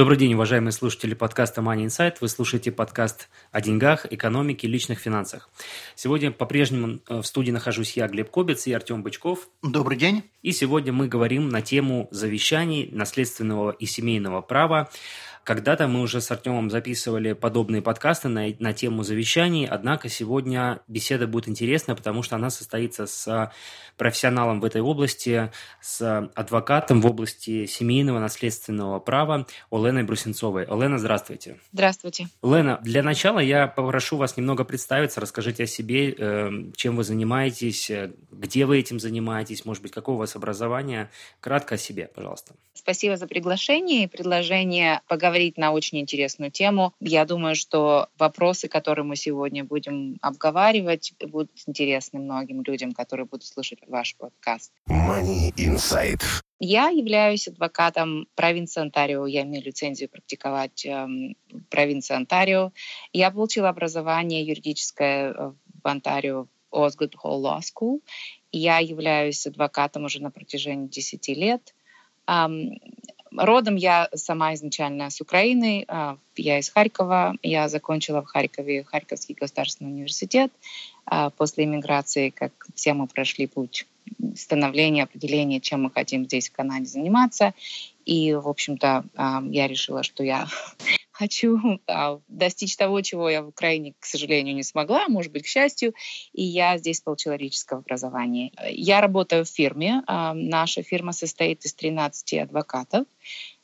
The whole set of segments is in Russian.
Добрый день, уважаемые слушатели подкаста Money Insight. Вы слушаете подкаст о деньгах, экономике личных финансах. Сегодня по-прежнему э, в студии нахожусь я, Глеб Кобец и Артем Бычков. Добрый день. И сегодня мы говорим на тему завещаний, наследственного и семейного права. Когда-то мы уже с Артемом записывали подобные подкасты на, на тему завещаний, однако сегодня беседа будет интересная, потому что она состоится с профессионалом в этой области, с адвокатом в области семейного наследственного права Оленой Брусенцовой. Олена, здравствуйте. Здравствуйте. Олена, для начала я попрошу вас немного представиться, расскажите о себе, эм, чем вы занимаетесь, э, где вы этим занимаетесь, может быть, какое у вас образование. Кратко о себе, пожалуйста. Спасибо за приглашение и предложение поговорить на очень интересную тему. Я думаю, что вопросы, которые мы сегодня будем обговаривать, будут интересны многим людям, которые будут слушать ваш подкаст. Money Insight. Я являюсь адвокатом провинции Онтарио. Я имею лицензию практиковать эм, в провинции Онтарио. Я получила образование юридическое э, в Онтарио Osgood Hall Law School. Я являюсь адвокатом уже на протяжении 10 лет. Um, родом я сама изначально с Украины, uh, я из Харькова, я закончила в Харькове Харьковский государственный университет. Uh, после иммиграции, как все мы прошли путь становления, определения, чем мы хотим здесь в Канаде заниматься. И, в общем-то, uh, я решила, что я хочу а, достичь того, чего я в Украине, к сожалению, не смогла, может быть, к счастью, и я здесь получила юридическое образование. Я работаю в фирме. А, наша фирма состоит из 13 адвокатов.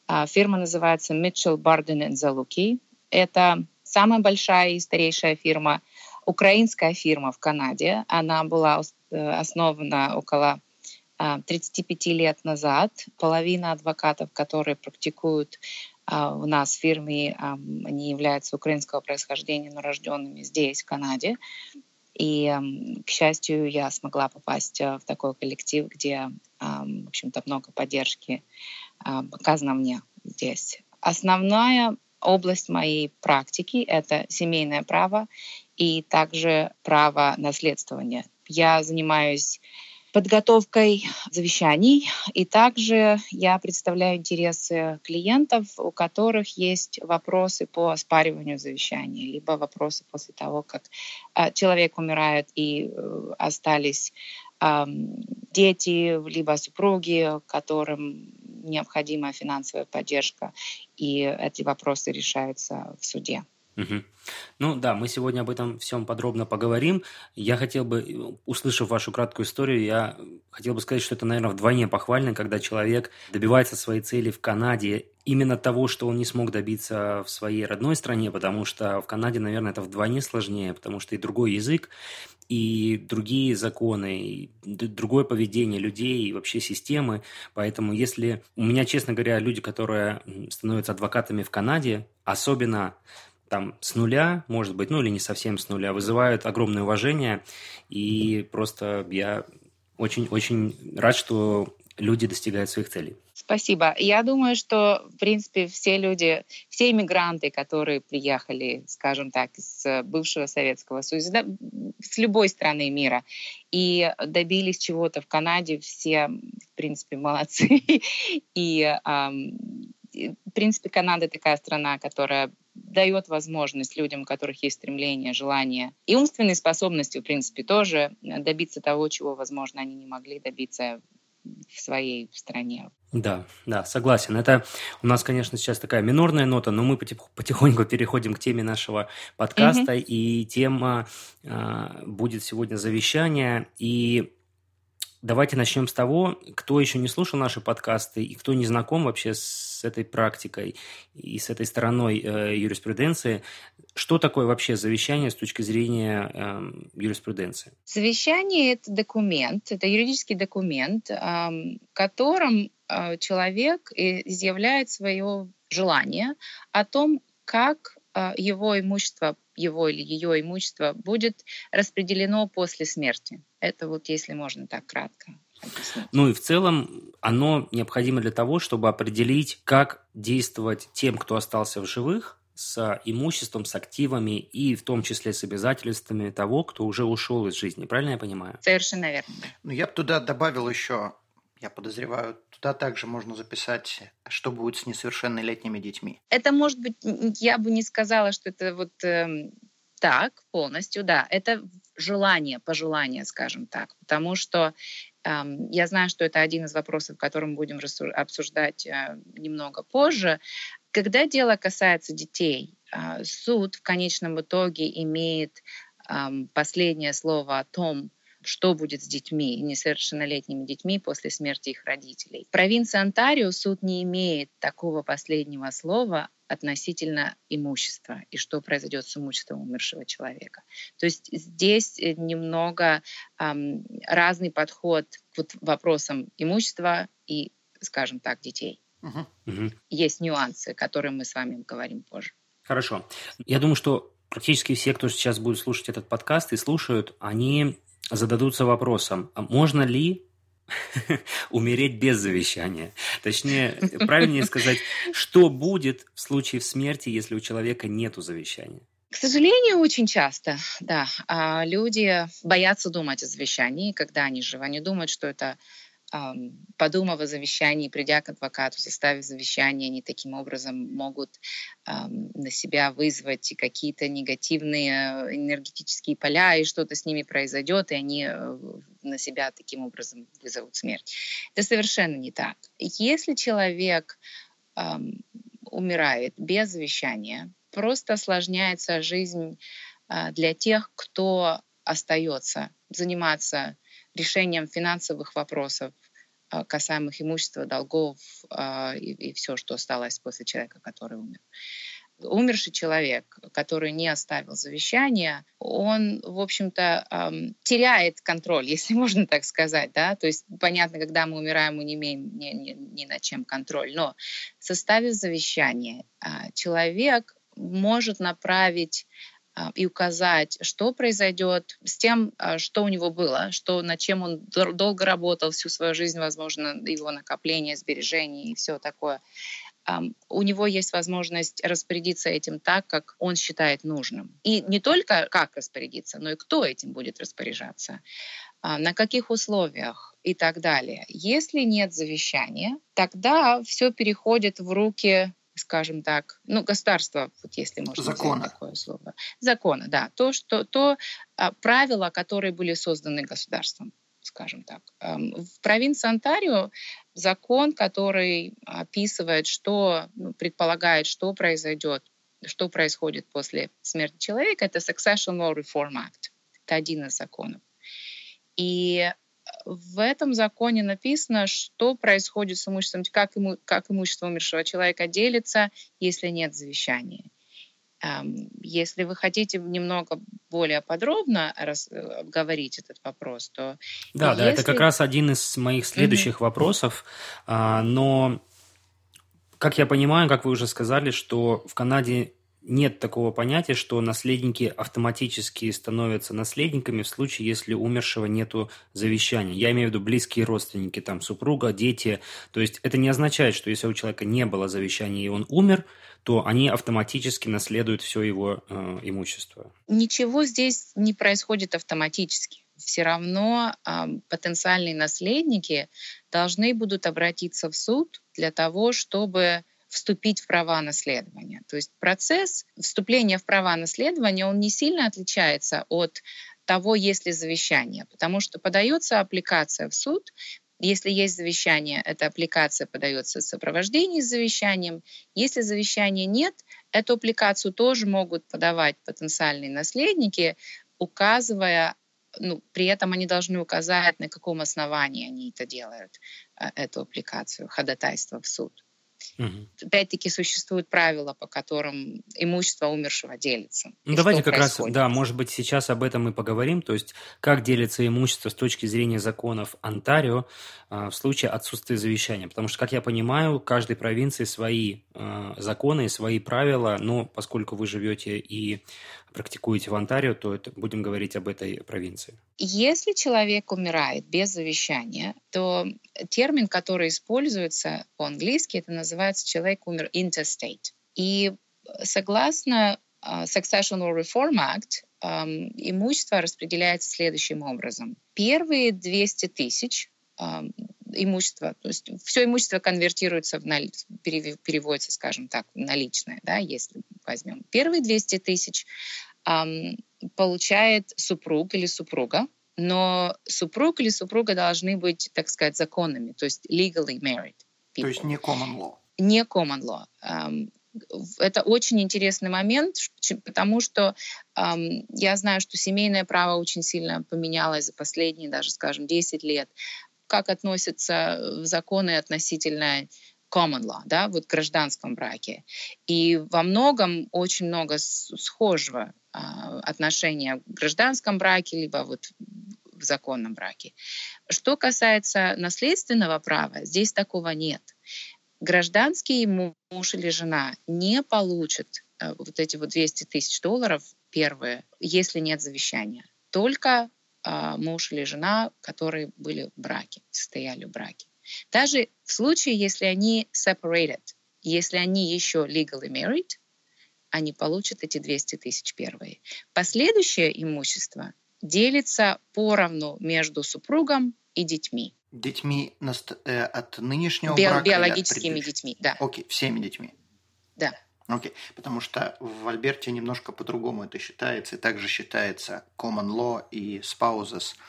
А, фирма называется Mitchell Barden Zaluki. Это самая большая и старейшая фирма, украинская фирма в Канаде. Она была э, основана около 35 лет назад. Половина адвокатов, которые практикуют а, у нас в фирме они являются украинского происхождения, но рожденными здесь, в Канаде. И, к счастью, я смогла попасть а, в такой коллектив, где, в общем-то, много поддержки показано мне здесь. Основная область моей практики — это семейное право и также право наследствования. Я занимаюсь подготовкой завещаний. И также я представляю интересы клиентов, у которых есть вопросы по оспариванию завещания, либо вопросы после того, как а, человек умирает и э, остались дети, либо супруги, которым необходима финансовая поддержка, и эти вопросы решаются в суде. Угу. Ну да, мы сегодня об этом всем подробно поговорим. Я хотел бы, услышав вашу краткую историю, я хотел бы сказать, что это, наверное, вдвойне похвально, когда человек добивается своей цели в Канаде именно того, что он не смог добиться в своей родной стране, потому что в Канаде, наверное, это вдвойне сложнее, потому что и другой язык, и другие законы, и другое поведение людей, и вообще системы. Поэтому если у меня, честно говоря, люди, которые становятся адвокатами в Канаде, особенно там с нуля, может быть, ну или не совсем с нуля, вызывают огромное уважение. И просто я очень-очень рад, что люди достигают своих целей. Спасибо. Я думаю, что, в принципе, все люди, все иммигранты, которые приехали, скажем так, из бывшего Советского Союза, да, с любой страны мира, и добились чего-то в Канаде, все, в принципе, молодцы. И, в принципе, Канада такая страна, которая дает возможность людям, у которых есть стремление, желание и умственные способности, в принципе, тоже добиться того, чего, возможно, они не могли добиться в своей стране. Да, да, согласен. Это у нас, конечно, сейчас такая минорная нота, но мы потихоньку переходим к теме нашего подкаста, mm-hmm. и тема э, будет сегодня завещание. И Давайте начнем с того, кто еще не слушал наши подкасты и кто не знаком вообще с этой практикой и с этой стороной э, юриспруденции. Что такое вообще завещание с точки зрения э, юриспруденции? Завещание – это документ, это юридический документ, э, которым э, человек изъявляет свое желание о том, как э, его имущество его или ее имущество будет распределено после смерти. Это вот если можно так кратко объяснить. Ну и в целом оно необходимо для того, чтобы определить, как действовать тем, кто остался в живых, с имуществом, с активами и в том числе с обязательствами того, кто уже ушел из жизни. Правильно я понимаю? Совершенно верно. Ну, я бы туда добавил еще, я подозреваю, туда также можно записать, что будет с несовершеннолетними детьми. Это может быть, я бы не сказала, что это вот э, так полностью, да. Это желание, пожелание, скажем так. Потому что э, я знаю, что это один из вопросов, который мы будем обсуждать э, немного позже. Когда дело касается детей, э, суд в конечном итоге имеет э, последнее слово о том, что будет с детьми, несовершеннолетними детьми после смерти их родителей. В провинции Онтарио суд не имеет такого последнего слова относительно имущества и что произойдет с имуществом умершего человека. То есть здесь э, немного эм, разный подход к вот вопросам имущества и, скажем так, детей. Угу. Есть нюансы, которые мы с вами говорим позже. Хорошо. Я думаю, что практически все, кто сейчас будет слушать этот подкаст и слушают, они зададутся вопросом, а можно ли умереть без завещания. Точнее, правильнее сказать, что будет в случае смерти, если у человека нет завещания? К сожалению, очень часто, да, а, люди боятся думать о завещании, когда они живы. Они думают, что это подумав о завещании, придя к адвокату, составив завещание, они таким образом могут на себя вызвать какие-то негативные энергетические поля, и что-то с ними произойдет, и они э, на себя таким образом вызовут смерть. Это совершенно не так. Если человек умирает без завещания, просто осложняется жизнь а, для тех, кто остается заниматься решением финансовых вопросов, а, касаемых имущества, долгов а, и, и все, что осталось после человека, который умер. Умерший человек, который не оставил завещание, он, в общем-то, теряет контроль, если можно так сказать. Да? То есть, понятно, когда мы умираем, мы не имеем ни, ни, ни над чем контроль. Но составив завещание, а, человек может направить и указать, что произойдет с тем, а, что у него было, что над чем он долго работал всю свою жизнь, возможно, его накопление, сбережения и все такое. У него есть возможность распорядиться этим так, как он считает нужным. И не только как распорядиться, но и кто этим будет распоряжаться, а, на каких условиях и так далее. Если нет завещания, тогда все переходит в руки скажем так, ну, государство, вот если можно Закона. взять такое слово. Закона, да. То, что, то а, правила, которые были созданы государством скажем так. В провинции Онтарио закон, который описывает, что ну, предполагает, что произойдет, что происходит после смерти человека, это Succession Law Reform Act. Это один из законов. И в этом законе написано, что происходит с имуществом, как, ему, как имущество умершего человека делится, если нет завещания. Если вы хотите немного более подробно раз, обговорить этот вопрос, то... Да, если... да, это как раз один из моих следующих mm-hmm. вопросов, а, но, как я понимаю, как вы уже сказали, что в Канаде нет такого понятия, что наследники автоматически становятся наследниками в случае, если умершего нету завещания. Я имею в виду близкие родственники, там супруга, дети. То есть это не означает, что если у человека не было завещания и он умер, то они автоматически наследуют все его э, имущество. Ничего здесь не происходит автоматически. Все равно э, потенциальные наследники должны будут обратиться в суд для того, чтобы вступить в права наследования. То есть процесс вступления в права наследования, он не сильно отличается от того, есть ли завещание, потому что подается аппликация в суд, если есть завещание, эта аппликация подается в сопровождении с завещанием. Если завещания нет, эту аппликацию тоже могут подавать потенциальные наследники, указывая ну, при этом они должны указать, на каком основании они это делают, э, эту аппликацию, ходатайство в суд. Угу. Опять-таки существуют правила, по которым имущество умершего делится. Ну, давайте как происходит. раз, да, может быть, сейчас об этом мы поговорим, то есть как делится имущество с точки зрения законов Онтарио а, в случае отсутствия завещания. Потому что, как я понимаю, в каждой провинции свои а, законы и свои правила, но поскольку вы живете и практикуете в Онтарио, то это, будем говорить об этой провинции. Если человек умирает без завещания, то термин, который используется по-английски, это называется «человек умер interstate». И согласно uh, Successional Reform Act, um, имущество распределяется следующим образом. Первые 200 тысяч um, имущества, то есть все имущество конвертируется в наль... переводится, скажем так, в наличное, да, если возьмем первые 200 тысяч, эм, получает супруг или супруга, но супруг или супруга должны быть, так сказать, законными, то есть legally married. People. То есть не common law. Не common law. Эм, это очень интересный момент, потому что эм, я знаю, что семейное право очень сильно поменялось за последние, даже, скажем, 10 лет. Как относятся законы относительно common law, да, вот в гражданском браке. И во многом очень много схожего а, отношения в гражданском браке, либо вот в законном браке. Что касается наследственного права, здесь такого нет. Гражданский муж или жена не получат э, вот эти вот 200 тысяч долларов первые, если нет завещания. Только муж или жена, которые были в браке, состояли в браке. Даже в случае, если они separated, если они еще legally married, они получат эти 200 тысяч первые. Последующее имущество делится поровну между супругом и детьми. Детьми э, от нынешнего Био- брака? Биологическими детьми, да. Окей, всеми детьми. Да. Окей, потому что в Альберте немножко по-другому это считается, и также считается common law и spouses –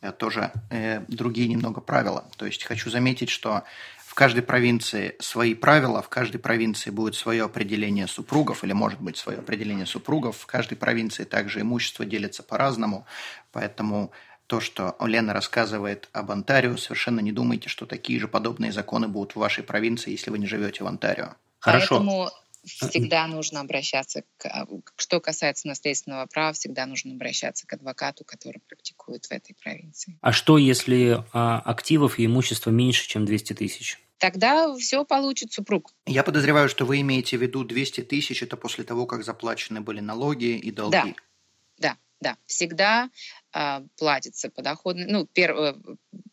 Э, тоже э, другие немного правила. То есть хочу заметить, что в каждой провинции свои правила, в каждой провинции будет свое определение супругов, или может быть свое определение супругов. В каждой провинции также имущество делится по-разному, поэтому то, что Лена рассказывает об Онтарио, совершенно не думайте, что такие же подобные законы будут в вашей провинции, если вы не живете в Онтарио. Хорошо. Поэтому всегда нужно обращаться, к, а, что касается наследственного права, всегда нужно обращаться к адвокату, который практикует в этой провинции. А что, если а, активов и имущества меньше, чем 200 тысяч? Тогда все получит супруг. Я подозреваю, что вы имеете в виду 200 тысяч, это после того, как заплачены были налоги и долги. Да, да, да. Всегда э, платится подоходный, ну, пер, э,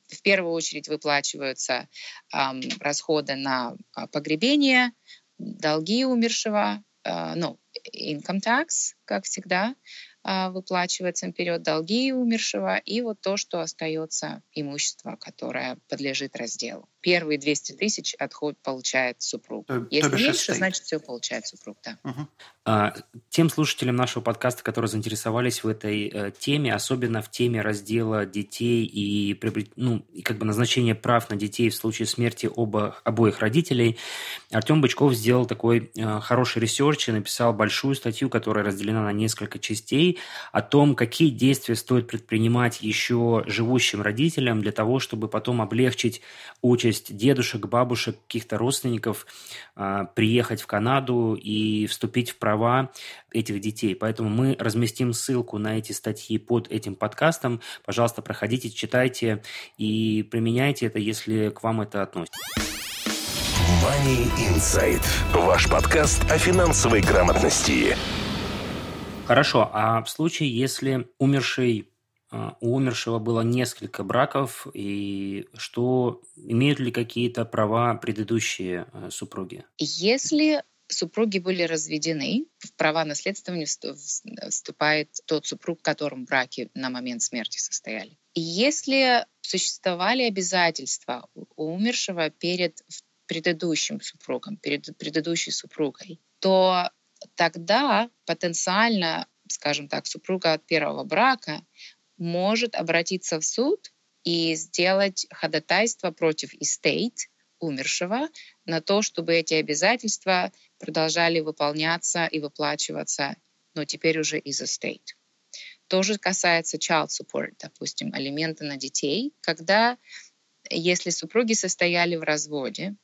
в первую очередь выплачиваются э, расходы на погребение, долги умершего, э, ну, income tax, как всегда, а, выплачивается наперед долги умершего и вот то, что остается имущество, которое подлежит разделу. Первые 200 тысяч отход получает супруг. То, Если то меньше, значит все получает супруг, да. Угу. А, тем слушателям нашего подкаста, которые заинтересовались в этой э, теме, особенно в теме раздела детей и, ну, и как бы назначения прав на детей в случае смерти оба, обоих родителей, Артем Бычков сделал такой э, хороший research и написал большую статью, которая разделена на несколько частей, о том, какие действия стоит предпринимать еще живущим родителям для того, чтобы потом облегчить участь дедушек, бабушек, каких-то родственников, а, приехать в Канаду и вступить в права этих детей. Поэтому мы разместим ссылку на эти статьи под этим подкастом. Пожалуйста, проходите, читайте и применяйте это, если к вам это относится. Money Insight. Ваш подкаст о финансовой грамотности. Хорошо, а в случае, если умерший у умершего было несколько браков, и что имеют ли какие-то права предыдущие а, супруги? Если супруги были разведены, в права наследствования вступает тот супруг, с которым в браке на момент смерти состояли. Если существовали обязательства у умершего перед предыдущим супругом, перед предыдущей супругой, то тогда потенциально, скажем так, супруга от первого брака может обратиться в суд и сделать ходатайство против estate умершего на то, чтобы эти обязательства продолжали выполняться и выплачиваться, но теперь уже из estate. тоже касается child support, допустим, алименты на детей, когда если супруги состояли в разводе,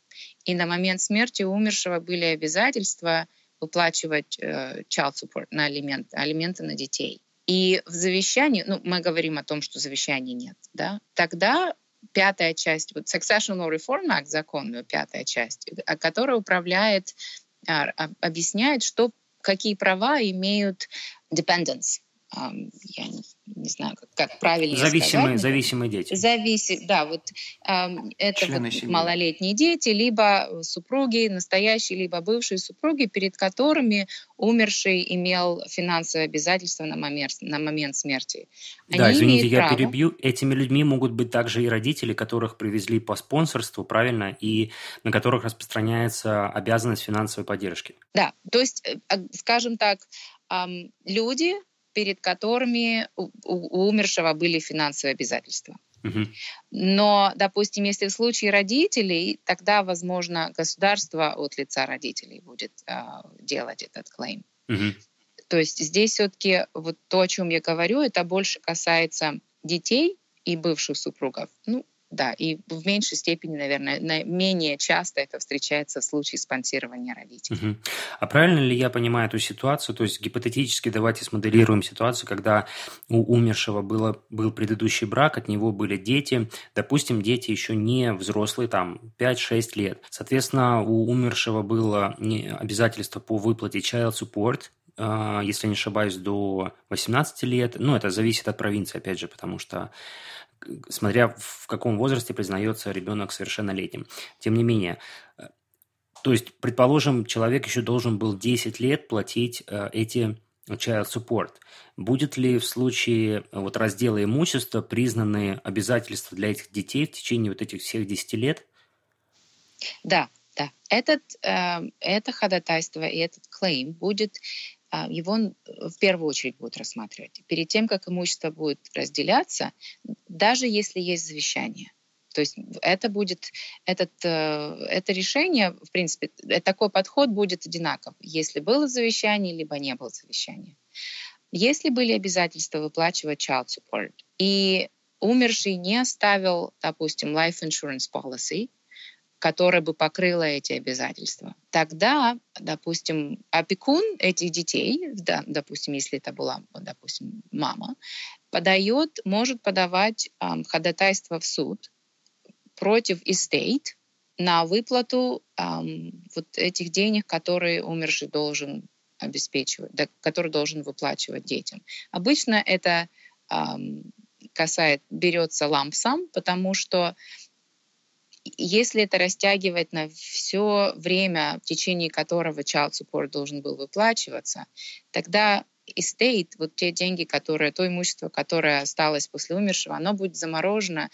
и на момент смерти умершего были обязательства выплачивать э, child support на алимент, алименты на детей. И в завещании, ну, мы говорим о том, что завещаний нет, да, тогда пятая часть, вот Succession Law Reform Act, законную пятая часть, которая управляет, а, объясняет, что, какие права имеют dependents, я не, не знаю, как, как правильно зависимые, сказать. Зависимые дети. Зависи, да, вот это вот малолетние дети, либо супруги, настоящие, либо бывшие супруги, перед которыми умерший имел финансовые обязательства на момент, на момент смерти. Они да, извините, я право... перебью. Этими людьми могут быть также и родители, которых привезли по спонсорству, правильно, и на которых распространяется обязанность финансовой поддержки. Да, то есть, э, а, скажем так, люди, перед которыми у, у умершего были финансовые обязательства. Но, допустим, если в случае родителей, тогда, возможно, государство от лица родителей будет э, делать этот клейм. То есть здесь все-таки вот то, о чем я говорю, это больше касается детей и бывших супругов. Ну, да, и в меньшей степени, наверное, менее часто это встречается в случае спонсирования родителей. Угу. А правильно ли я понимаю эту ситуацию? То есть гипотетически давайте смоделируем ситуацию, когда у умершего было, был предыдущий брак, от него были дети. Допустим, дети еще не взрослые, там 5-6 лет. Соответственно, у умершего было обязательство по выплате child support, а, если не ошибаюсь, до 18 лет. Ну, это зависит от провинции, опять же, потому что смотря в каком возрасте признается ребенок совершеннолетним. Тем не менее, э, то есть, предположим, человек еще должен был 10 лет платить э, эти child support. Будет ли в случае вот раздела имущества признаны обязательства для этих детей в течение вот этих всех 10 лет? Да, да. Этот, э, это ходатайство и этот клейм будет его в первую очередь будут рассматривать. Перед тем, как имущество будет разделяться, даже если есть завещание. То есть это будет, этот, э, это решение, в принципе, э, такой подход будет одинаков, если было завещание, либо не было завещания. Если были обязательства выплачивать child support, и умерший не оставил, допустим, life insurance policy, которая бы покрыла эти обязательства. Тогда, допустим, опекун этих детей, да, допустим, если это была, допустим, мама, подает, может подавать эм, ходатайство в суд против estate на выплату эм, вот этих денег, которые умерший должен обеспечивать, да, который должен выплачивать детям. Обычно это эм, касает, берется лампсам, потому что если это растягивать на все время, в течение которого child support должен был выплачиваться, тогда estate, вот те деньги, которые, то имущество, которое осталось после умершего, оно будет заморожено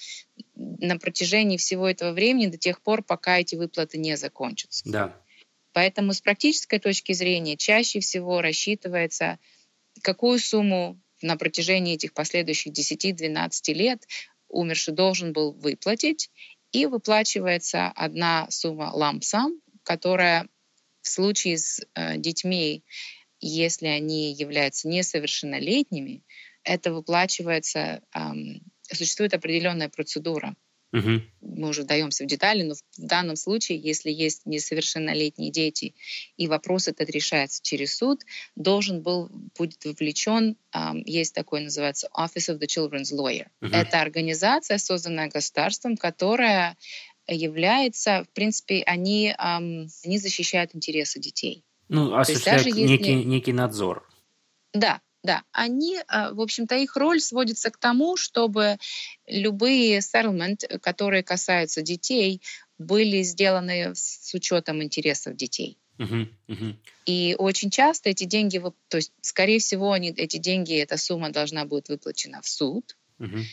на протяжении всего этого времени до тех пор, пока эти выплаты не закончатся. Да. Поэтому с практической точки зрения чаще всего рассчитывается, какую сумму на протяжении этих последующих 10-12 лет умерший должен был выплатить, и выплачивается одна сумма лампсам, которая в случае с э, детьми, если они являются несовершеннолетними, это выплачивается, эм, существует определенная процедура, Угу. Мы уже даемся в детали, но в данном случае, если есть несовершеннолетние дети, и вопрос этот решается через суд, должен был будет вовлечен, есть такой называется Office of the Children's Lawyer. Угу. Это организация, созданная государством, которая является, в принципе, они, они защищают интересы детей. Ну, осуществляют некий, если... некий надзор. Да, да, они, а, в общем-то, их роль сводится к тому, чтобы любые settlement, которые касаются детей, были сделаны с учетом интересов детей. Uh-huh, uh-huh. И очень часто эти деньги, то есть, скорее всего, они, эти деньги, эта сумма должна быть выплачена в суд. Uh-huh.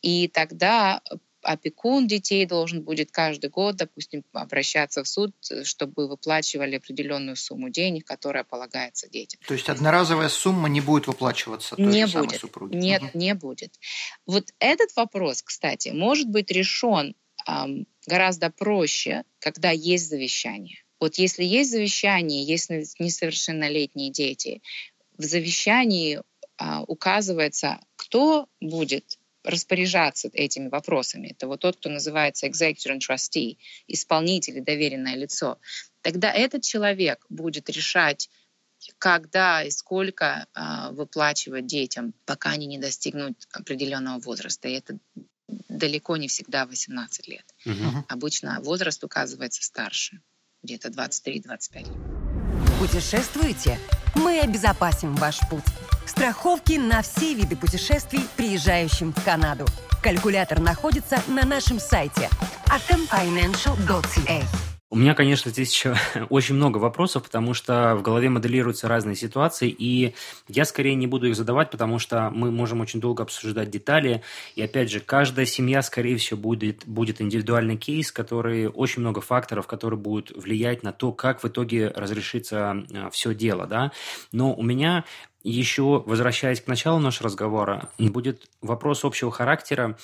И тогда опекун детей должен будет каждый год, допустим, обращаться в суд, чтобы выплачивали определенную сумму денег, которая полагается детям. То есть одноразовая сумма не будет выплачиваться той не же будет. самой супруге? Нет, угу. не будет. Вот этот вопрос, кстати, может быть решен эм, гораздо проще, когда есть завещание. Вот если есть завещание, есть несовершеннолетние дети, в завещании а, указывается, кто будет распоряжаться этими вопросами. Это вот тот, кто называется executor and trustee, исполнитель и доверенное лицо. Тогда этот человек будет решать, когда и сколько э, выплачивать детям, пока они не достигнут определенного возраста. И это далеко не всегда 18 лет. Угу. Обычно возраст указывается старше, где-то 23-25 Путешествуете? Мы обезопасим ваш путь. Страховки на все виды путешествий, приезжающим в Канаду. Калькулятор находится на нашем сайте atomfinancial.ca. У меня, конечно, здесь еще очень много вопросов, потому что в голове моделируются разные ситуации, и я скорее не буду их задавать, потому что мы можем очень долго обсуждать детали. И опять же, каждая семья, скорее всего, будет, будет индивидуальный кейс, который очень много факторов, которые будут влиять на то, как в итоге разрешится а, все дело. Да? Но у меня еще, возвращаясь к началу нашего разговора, будет вопрос общего характера.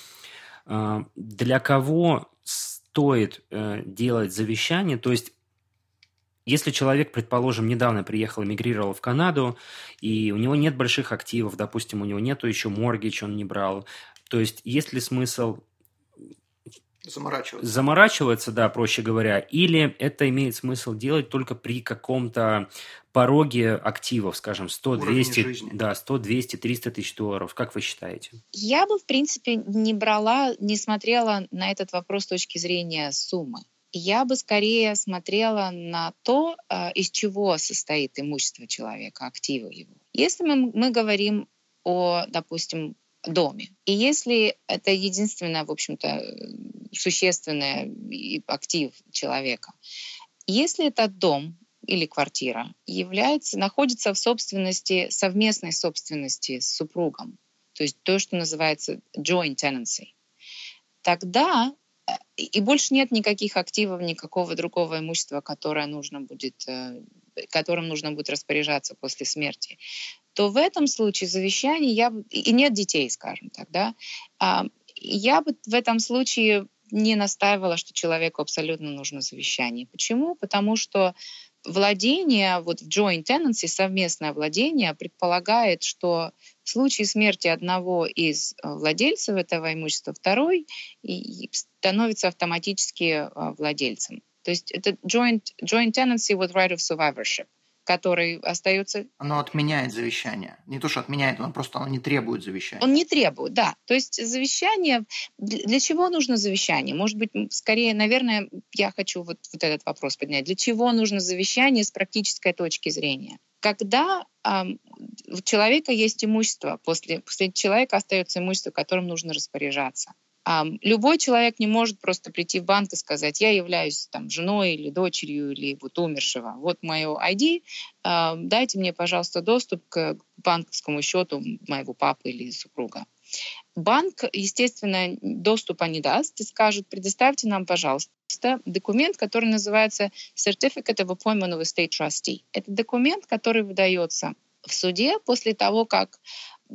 А, для кого стоит э, делать завещание, то есть если человек, предположим, недавно приехал, эмигрировал в Канаду, и у него нет больших активов, допустим, у него нету еще моргич, он не брал, то есть есть ли смысл Заморачиваться. Заморачиваться, да, проще говоря. Или это имеет смысл делать только при каком-то пороге активов, скажем, 100, 200, да, 100, 200, 300 тысяч долларов. Как вы считаете? Я бы, в принципе, не брала, не смотрела на этот вопрос с точки зрения суммы. Я бы скорее смотрела на то, а, из чего состоит имущество человека, активы его. Если мы, мы говорим о, допустим, доме. И если это единственное, в общем-то, существенный актив человека, если этот дом или квартира является, находится в собственности, совместной собственности с супругом, то есть то, что называется joint tenancy, тогда э, и больше нет никаких активов, никакого другого имущества, которое нужно будет, э, которым нужно будет распоряжаться после смерти, то в этом случае завещание я и нет детей, скажем так, да, а, я бы в этом случае не настаивала, что человеку абсолютно нужно завещание. Почему? Потому что владение, вот в joint tenancy, совместное владение предполагает, что в случае смерти одного из э, владельцев этого имущества, второй становится автоматически э, владельцем. То есть это joint, joint tenancy with right of survivorship который остается... Оно отменяет завещание. Не то, что отменяет, оно просто оно не требует завещания. Он не требует, да. То есть завещание... Для чего нужно завещание? Может быть, скорее, наверное, я хочу вот, вот этот вопрос поднять. Для чего нужно завещание с практической точки зрения? Когда э, у человека есть имущество, после, после человека остается имущество, которым нужно распоряжаться. Любой человек не может просто прийти в банк и сказать, я являюсь там, женой или дочерью или вот умершего. Вот мое ID, дайте мне, пожалуйста, доступ к банковскому счету моего папы или супруга. Банк, естественно, доступа не даст и скажет, предоставьте нам, пожалуйста, документ, который называется Certificate of Appointment of a State Trustee. Это документ, который выдается в суде после того, как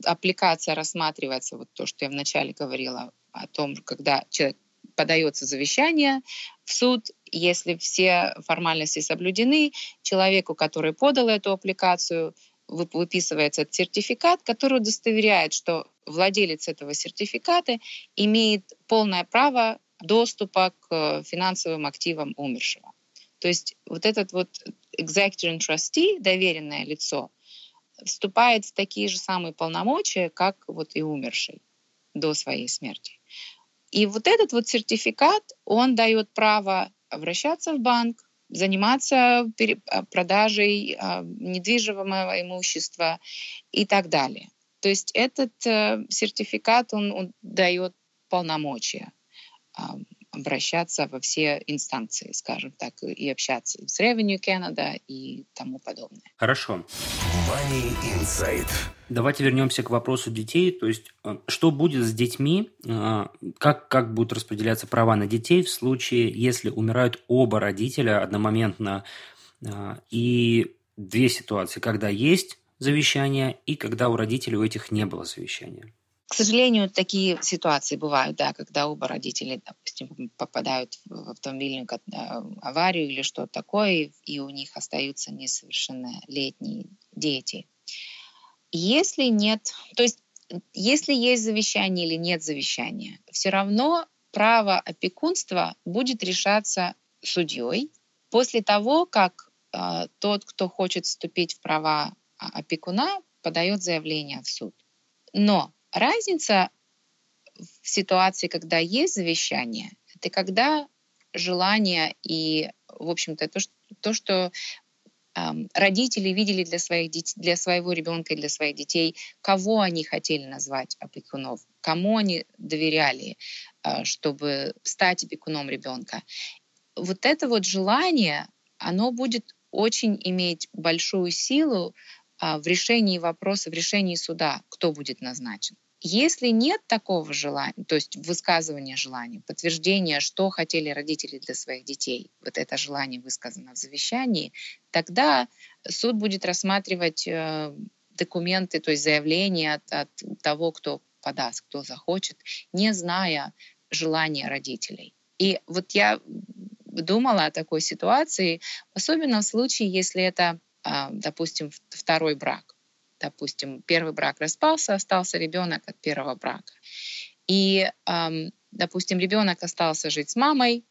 аппликация рассматривается, вот то, что я вначале говорила, о том, когда человек подается завещание в суд, если все формальности соблюдены, человеку, который подал эту аппликацию, выписывается сертификат, который удостоверяет, что владелец этого сертификата имеет полное право доступа к финансовым активам умершего. То есть вот этот вот executor trustee, доверенное лицо, вступает в такие же самые полномочия, как вот и умерший до своей смерти. И вот этот вот сертификат, он дает право обращаться в банк, заниматься а, продажей а, недвижимого имущества и так далее. То есть этот э, сертификат, он, он дает полномочия обращаться во все инстанции, скажем так, и общаться с Revenue Canada и тому подобное. Хорошо. Money Insight. Давайте вернемся к вопросу детей. То есть, э, что будет с детьми, э, как, как будут распределяться права на детей в случае, если умирают оба родителя одномоментно, э, и две ситуации, когда есть завещание и когда у родителей у этих не было завещания. К сожалению, такие ситуации бывают, да, когда оба родителя, допустим, попадают в автомобильную аварию или что-то такое, и у них остаются несовершеннолетние дети. Если нет, то есть если есть завещание или нет завещания, все равно право опекунства будет решаться судьей после того, как э, тот, кто хочет вступить в права опекуна, подает заявление в суд. Но разница в ситуации, когда есть завещание, это когда желание и, в общем-то, то, что, то, что эм, родители видели для, своих для своего ребенка и для своих детей, кого они хотели назвать опекунов, кому они доверяли, э, чтобы стать опекуном ребенка. Вот это вот желание, оно будет очень иметь большую силу в решении вопроса, в решении суда, кто будет назначен. Если нет такого желания, то есть высказывания желания, подтверждения, что хотели родители для своих детей, вот это желание высказано в завещании, тогда суд будет рассматривать э, документы, то есть заявления от, от того, кто подаст, кто захочет, не зная желания родителей. И вот я думала о такой ситуации, особенно в случае, если это, а, допустим, второй брак допустим, первый брак распался, остался ребенок от первого брака. И, допустим, ребенок остался жить с мамой,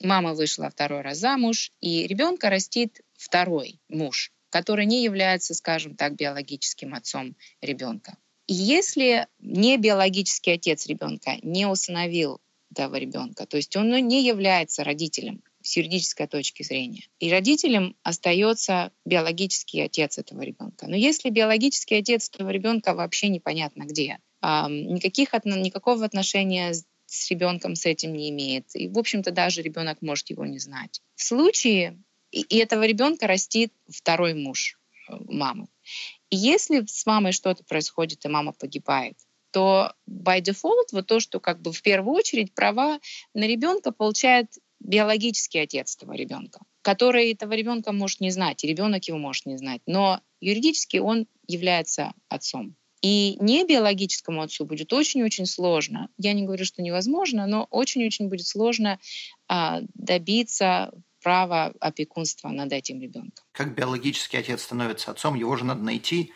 мама вышла второй раз замуж, и ребенка растит второй муж, который не является, скажем так, биологическим отцом ребенка. И если не биологический отец ребенка не усыновил этого ребенка, то есть он ну, не является родителем с юридической точки зрения. И родителям остается биологический отец этого ребенка. Но если биологический отец этого ребенка вообще непонятно где, никаких, никакого отношения с ребенком с этим не имеет. И, в общем-то, даже ребенок может его не знать. В случае, и этого ребенка растит второй муж э, мамы. И если с мамой что-то происходит, и мама погибает, то by default вот то, что как бы в первую очередь права на ребенка получает биологический отец этого ребенка, который этого ребенка может не знать, и ребенок его может не знать, но юридически он является отцом. И не биологическому отцу будет очень-очень сложно. Я не говорю, что невозможно, но очень-очень будет сложно а, добиться права опекунства над этим ребенком. Как биологический отец становится отцом, его же надо найти,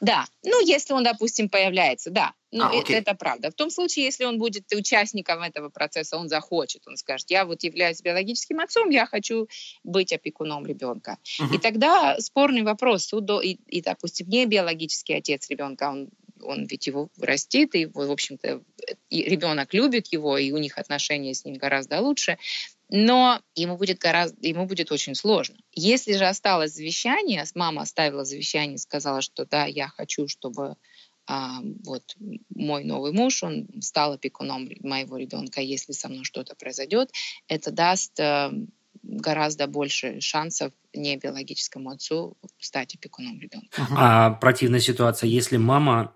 да, ну если он, допустим, появляется, да, ну а, это, это правда. В том случае, если он будет участником этого процесса, он захочет, он скажет, я вот являюсь биологическим отцом, я хочу быть опекуном ребенка. Угу. И тогда спорный вопрос суду, и, и, допустим, не биологический отец ребенка, он он ведь его растит, и, в общем-то, ребенок любит его, и у них отношения с ним гораздо лучше но ему будет гораздо, ему будет очень сложно. Если же осталось завещание, мама оставила завещание, сказала, что да, я хочу, чтобы а, вот мой новый муж, он стал опекуном моего ребенка, если со мной что-то произойдет, это даст а, гораздо больше шансов не биологическому отцу стать опекуном ребенка. А противная ситуация, если мама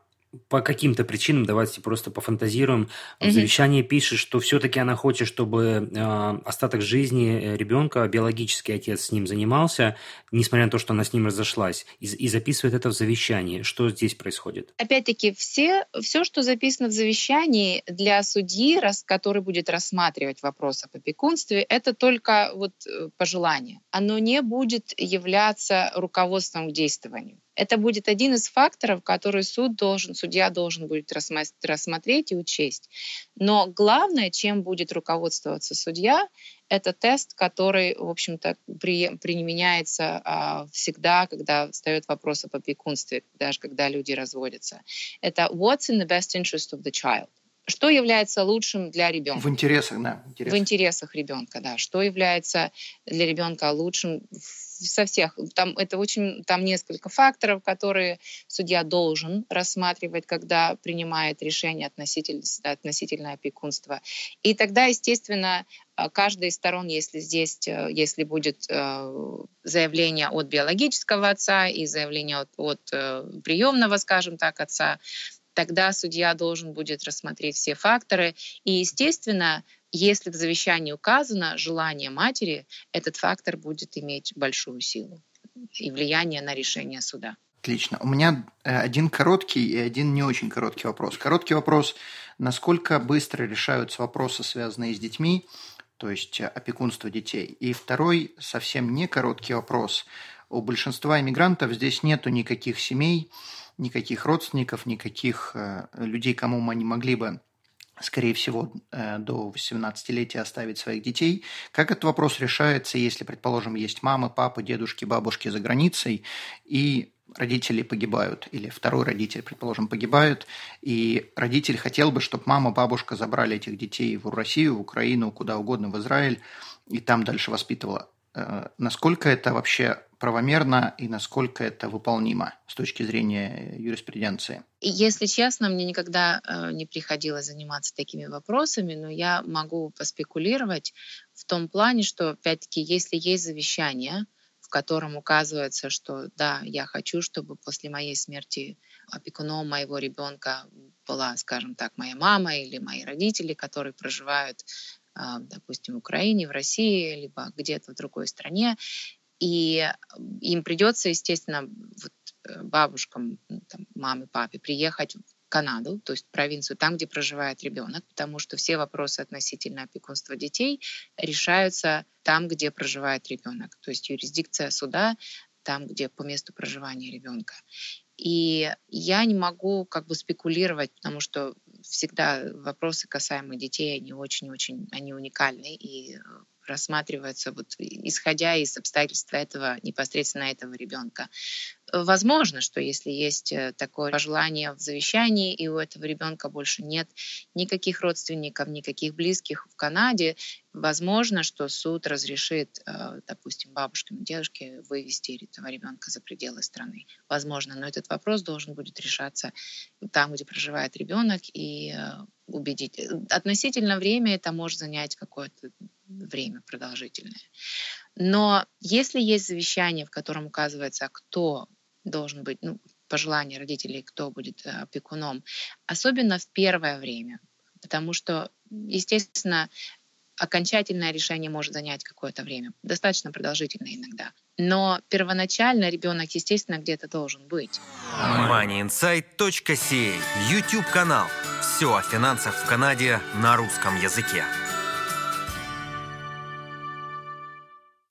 по каким-то причинам, давайте просто пофантазируем, в завещании пишет, что все-таки она хочет, чтобы э, остаток жизни э, ребенка биологический отец с ним занимался, несмотря на то, что она с ним разошлась, и, и записывает это в завещании. Что здесь происходит? Опять-таки, все, все, что записано в завещании для судьи, раз, который будет рассматривать вопрос об опекунстве, это только вот э, пожелание. Оно не будет являться руководством к действованию. Это будет один из факторов, который суд должен, судья должен будет рассмотреть и учесть. Но главное, чем будет руководствоваться судья, это тест, который, в общем-то, при, применяется а, всегда, когда встает вопрос об опекунстве, даже когда люди разводятся. Это what's in the best interest of the child что является лучшим для ребенка? В интересах, да. Интересах. В интересах ребенка, да. Что является для ребенка лучшим со всех. Там это очень, там несколько факторов, которые судья должен рассматривать, когда принимает решение относительно, относительно опекунства. И тогда, естественно, э, каждая из сторон, если здесь, э, если будет э, заявление от биологического отца и заявление от, от приемного, скажем так, отца, тогда судья должен будет рассмотреть все факторы. И, естественно, если в завещании указано желание матери, этот фактор будет иметь большую силу и влияние на решение суда. Отлично. У меня э, один короткий и один не очень короткий вопрос. Короткий вопрос. Насколько быстро решаются вопросы, связанные с детьми, то есть опекунство детей? И второй, совсем не короткий вопрос. У большинства иммигрантов здесь нету никаких семей, никаких родственников, никаких э, людей, кому они могли бы скорее всего, э, до 18-летия оставить своих детей. Как этот вопрос решается, если, предположим, есть мамы, папы, дедушки, бабушки за границей, и родители погибают, или второй родитель, предположим, погибает, и родитель хотел бы, чтобы мама, бабушка забрали этих детей в Россию, в Украину, куда угодно, в Израиль, и там дальше воспитывала. Э, насколько это вообще правомерно и насколько это выполнимо с точки зрения юриспруденции? Если честно, мне никогда э, не приходилось заниматься такими вопросами, но я могу поспекулировать в том плане, что, опять-таки, если есть завещание, в котором указывается, что да, я хочу, чтобы после моей смерти опекуном моего ребенка была, скажем так, моя мама или мои родители, которые проживают а, допустим, в Украине, в России, либо где-то в другой стране, и им придется, естественно, вот э, бабушкам, там, маме, папе приехать в Канаду, то есть провинцию, там, где проживает ребенок, потому что все вопросы относительно опекунства детей решаются там, где проживает ребенок, то есть юрисдикция суда там, где по месту проживания ребенка. И я не могу как бы спекулировать, потому что всегда вопросы касаемые детей, они очень-очень, они уникальны и рассматриваются вот исходя из обстоятельств этого непосредственно этого ребенка. Возможно, что если есть э, такое пожелание в завещании, и у этого ребенка больше нет никаких родственников, никаких близких в Канаде, возможно, что суд разрешит, э, допустим, бабушкам и дедушке вывести этого ребенка за пределы страны. Возможно, но этот вопрос должен будет решаться там, где проживает ребенок, и э, убедить. Относительно время это может занять какое-то время продолжительное. Но если есть завещание, в котором указывается, кто должен быть, ну, пожелание родителей, кто будет э, опекуном, особенно в первое время, потому что, естественно, окончательное решение может занять какое-то время, достаточно продолжительное иногда. Но первоначально ребенок, естественно, где-то должен быть. moneyinsight.ca YouTube канал. Все о финансах в Канаде на русском языке.